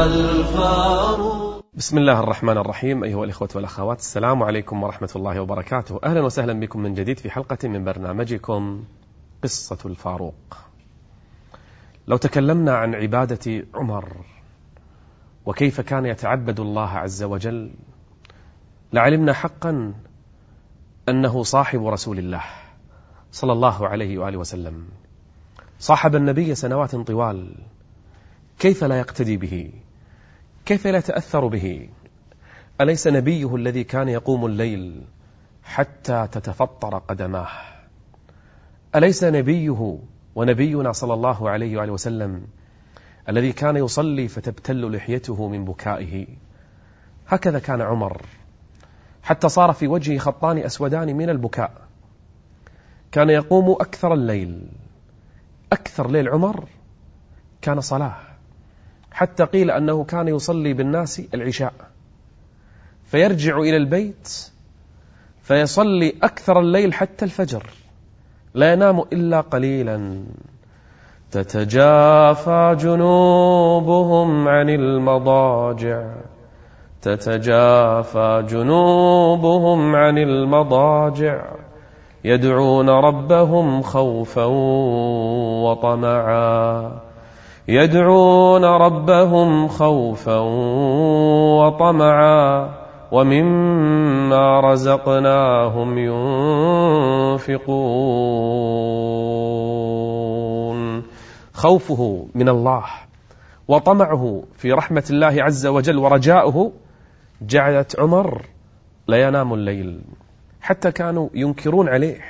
عمر الفاروق بسم الله الرحمن الرحيم أيها الإخوة والأخوات. السلام عليكم ورحمة الله وبركاته. أهلا وسهلا بكم من جديد في حلقة من برنامجكم قصة الفاروق. لو تكلمنا عن عبادة عمر وكيف كان يتعبد الله عز وجل لعلمنا حقا أنه صاحب رسول الله صلى الله عليه وآله وسلم. صاحب النبي سنوات طوال كيف لا يقتدي به؟ كيف لا يتأثر به؟ أليس نبيه الذي كان يقوم الليل حتى تتفطر قدماه؟ أليس نبيه ونبينا صلى الله عليه وآله وسلم الذي كان يصلي فتبتل لحيته من بكائه؟ هكذا كان عمر حتى صار في وجهه خطان أسودان من البكاء. كان يقوم أكثر الليل أكثر ليل عمر كان صلاة. حتى قيل أنه كان يصلي بالناس العشاء فيرجع إلى البيت فيصلي أكثر الليل حتى الفجر لا ينام إلا قليلا. تتجافى جنوبهم عن المضاجع تتجافى جنوبهم عن المضاجع يدعون ربهم خوفا وطمعا. يدعون ربهم خوفا وطمعا ومما رزقناهم ينفقون. خوفه من الله وطمعه في رحمة الله عز وجل ورجاؤه. جعلت عمر لا ينام الليل حتى كانوا ينكرون عليه.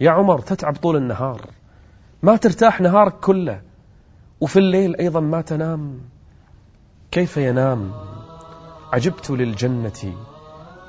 يا عمر تتعب طول النهار ما ترتاح نهارك كله. وفي الليل أيضا ما تنام. كيف ينام؟ عجبت للجنة.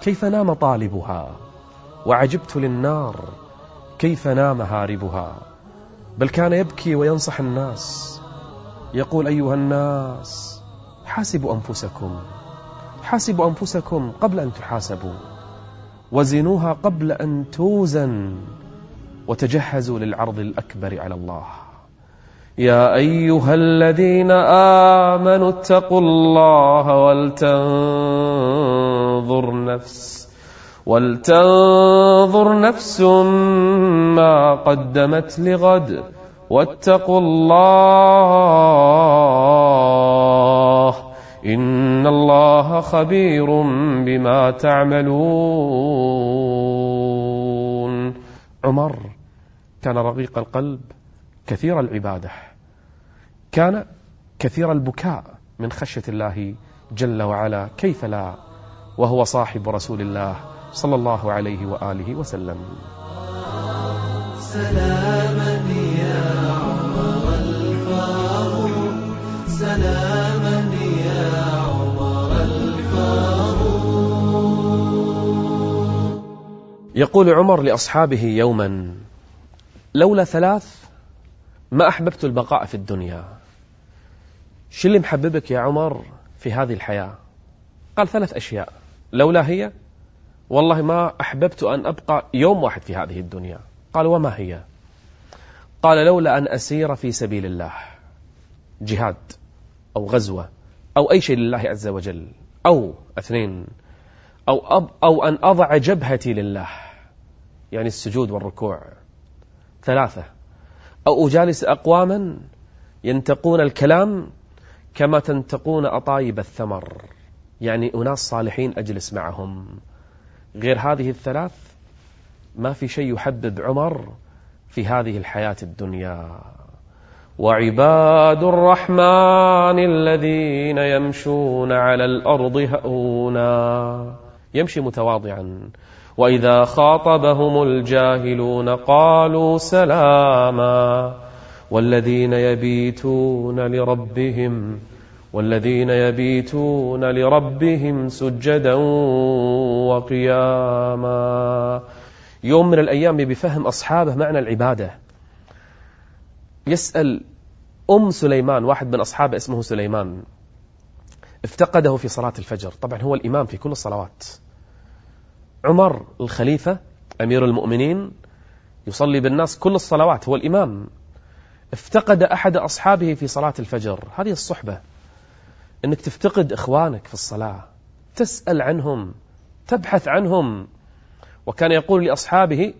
كيف نام طالبها؟ وعجبت للنار. كيف نام هاربها؟ بل كان يبكي وينصح الناس. يقول أيها الناس حاسبوا أنفسكم. حاسبوا أنفسكم قبل أن تحاسبوا. وزنوها قبل أن توزن. وتجهزوا للعرض الأكبر على الله. يا أيها الذين آمنوا اتقوا الله ولتنظر نفس ولتنظر نفس ما قدمت لغد واتقوا الله إن الله خبير بما تعملون. عمر كان رقيق القلب. كثير العبادة. كان كثير البكاء من خشية الله جل وعلا كيف لا؟ وهو صاحب رسول الله صلى الله عليه وآله وسلم. سلاما يا عمر الفاروق. سلاما يا عمر الفاروق. يقول عمر لأصحابه يوما لولا ثلاث ما أحببت البقاء في الدنيا. شو اللي محببك يا عمر في هذه الحياة؟ قال ثلاث أشياء. لولا هي والله ما أحببت أن أبقى يوم واحد في هذه الدنيا. قال وما هي؟ قال لولا أن أسير في سبيل الله. جهاد أو غزوة أو أي شيء لله عز وجل. أو اثنين أو, أب أو أن أضع جبهتي لله. يعني السجود والركوع. ثلاثة. أو أجالس أقواما ينتقون الكلام كما تنتقون أطايب الثمر. يعني أناس صالحين أجلس معهم. غير هذه الثلاث ما في شيء يحبب عمر في هذه الحياة الدنيا. وعباد الرحمن الذين يمشون على الأرض هؤنا يمشي متواضعا. وإذا خاطبهم الجاهلون قالوا سلاما والذين يبيتون لربهم والذين يبيتون لربهم سجدا وقياما يوم من الأيام بفهم أصحابه معنى العبادة. يسأل أم سليمان واحد من أصحابه اسمه سليمان. افتقده في صلاة الفجر. طبعا هو الإمام في كل الصلوات. عمر الخليفة أمير المؤمنين يصلي بالناس كل الصلوات هو الإمام. افتقد أحد أصحابه في صلاة الفجر. هذه الصحبة أنك تفتقد إخوانك في الصلاة تسأل عنهم تبحث عنهم. وكان يقول لأصحابه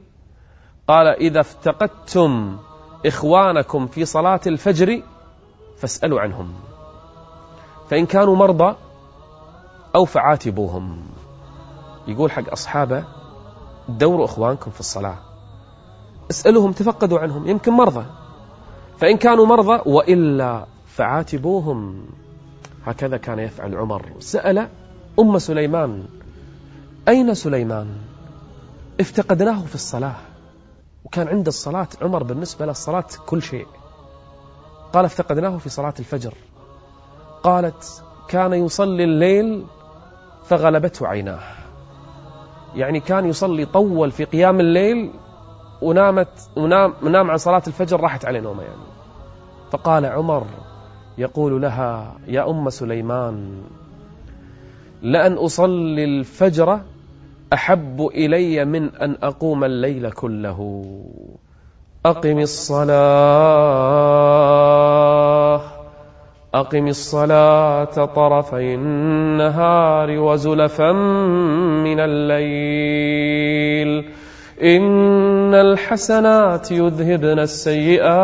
قال إذا افتقدتم إخوانكم في صلاة الفجر فاسألوا عنهم فإن كانوا مرضى أو فعاتبوهم. يقول حق أصحابه دوروا إخوانكم في الصلاة. اسألوهم تفقدوا عنهم يمكن مرضى. فإن كانوا مرضى وإلا فعاتبوهم. هكذا كان يفعل عمر. سأل أم سليمان أين سليمان؟ افتقدناه في الصلاة. وكان عند الصلاة عمر بالنسبة للصلاة كل شيء. قال افتقدناه في صلاة الفجر. قالت كان يصلي الليل فغلبته عيناه. يعني كان يصلي طول في قيام الليل ونامت ونام, ونام عن صلاة الفجر راحت عليه نومه يعني. فقال عمر يقول لها يا أم سليمان لأن أصلي الفجر أحب إلي من أن أقوم الليل كله. أقم الصلاة. أقم الصلاة طرفي النهار وزلفا من الليل. إن الحسنات يذهبن السيئات.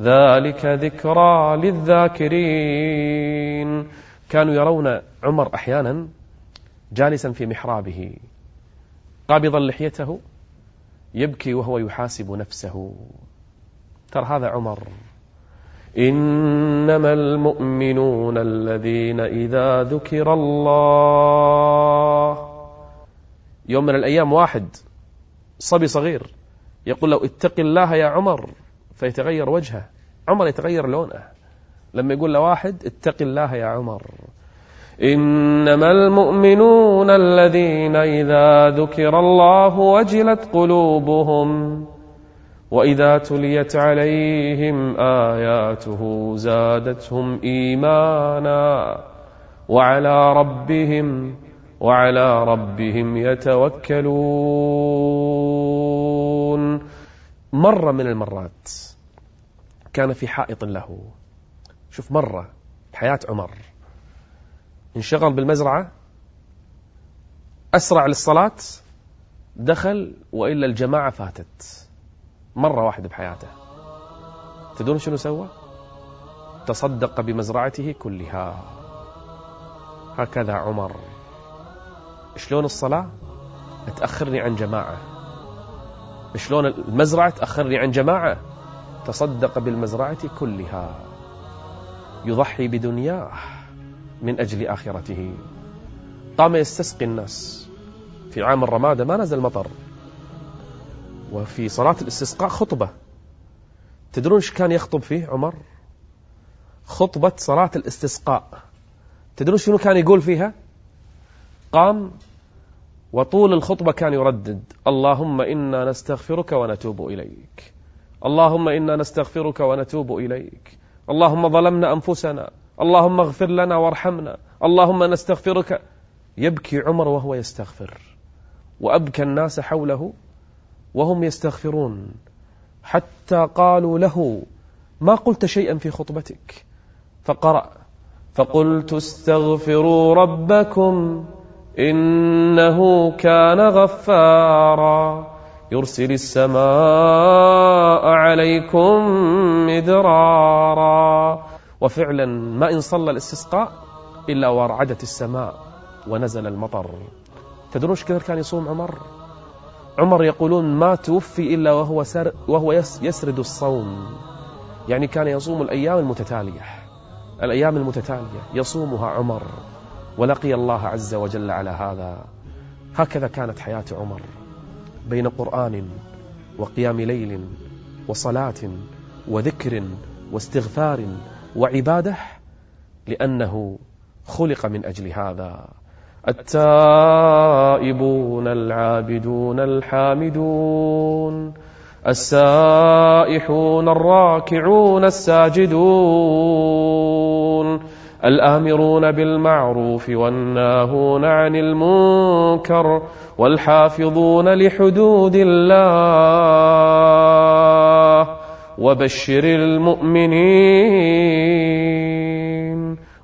ذلك ذكرى للذاكرين. كانوا يرون عمر أحيانا جالسا في محرابه قابضا لحيته يبكي وهو يحاسب نفسه. ترى هذا عمر إنما المؤمنون الذين إذا ذكر الله يوم من الأيام واحد صبي صغير يقول له اتق الله يا عمر فيتغير وجهه. عمر يتغير لونه. لما يقول لواحد اتق الله يا عمر. إنما المؤمنون الذين إذا ذكر الله وجلت قلوبهم. وإذا تليت عليهم آياته زادتهم إيمانا وعلى ربهم وعلى ربهم يتوكلون. مرة من المرات كان في حائط له. شوف مرة حياة عمر. انشغل بالمزرعة أسرع للصلاة دخل وإلا الجماعة فاتت. مرة واحدة بحياته. تدون شنو سوى؟ تصدق بمزرعته كلها. هكذا عمر. شلون الصلاة؟ تأخرني عن جماعة. شلون المزرعة؟ تأخرني عن جماعة. تصدق بالمزرعة كلها. يضحي بدنياه من أجل آخرته. قام يستسقي الناس. في عام الرمادة ما نزل مطر. وفي صلاة الاستسقاء خطبة. تدرون إيش كان يخطب فيه عمر؟ خطبة صلاة الاستسقاء. تدرون شنو كان يقول فيها؟ قام وطول الخطبة كان يردد. اللهم إنا نستغفرك ونتوب إليك. اللهم إنا نستغفرك ونتوب إليك. اللهم ظلمنا أنفسنا. اللهم اغفر لنا وارحمنا. اللهم نستغفرك. يبكي عمر وهو يستغفر. وأبكى الناس حوله. وهم يستغفرون. حتى قالوا له ما قلت شيئا في خطبتك؟ فقرأ. فقلت استغفروا ربكم إنه كان غفارا. يرسل السماء عليكم مدرارا. وفعلا ما إن صلى الاستسقاء إلا ورعدت السماء ونزل المطر. تدرون كثر كان يصوم عمر؟ عمر يقولون ما توفي إلا وهو, سر وهو يسرد الصوم. يعني كان يصوم الأيام المتتالية. الأيام المتتالية. يصومها عمر. ولقي الله عز وجل على هذا. هكذا كانت حياة عمر. بين قرآن وقيام ليل وصلاة وذكر واستغفار وعبادة لأنه خلق من أجل هذا. التائبون العابدون الحامدون السائحون الراكعون الساجدون الآمرون بالمعروف والناهون عن المنكر والحافظون لحدود الله وبشر المؤمنين.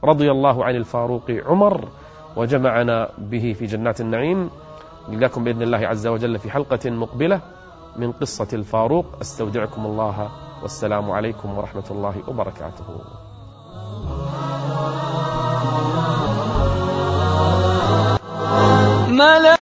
رضي الله عن الفاروق عمر وجمعنا به في جنات النعيم نلقاكم بإذن الله عز وجل في حلقة مقبلة من قصة الفاروق. أستودعكم الله والسلام عليكم ورحمة الله وبركاته. ملأ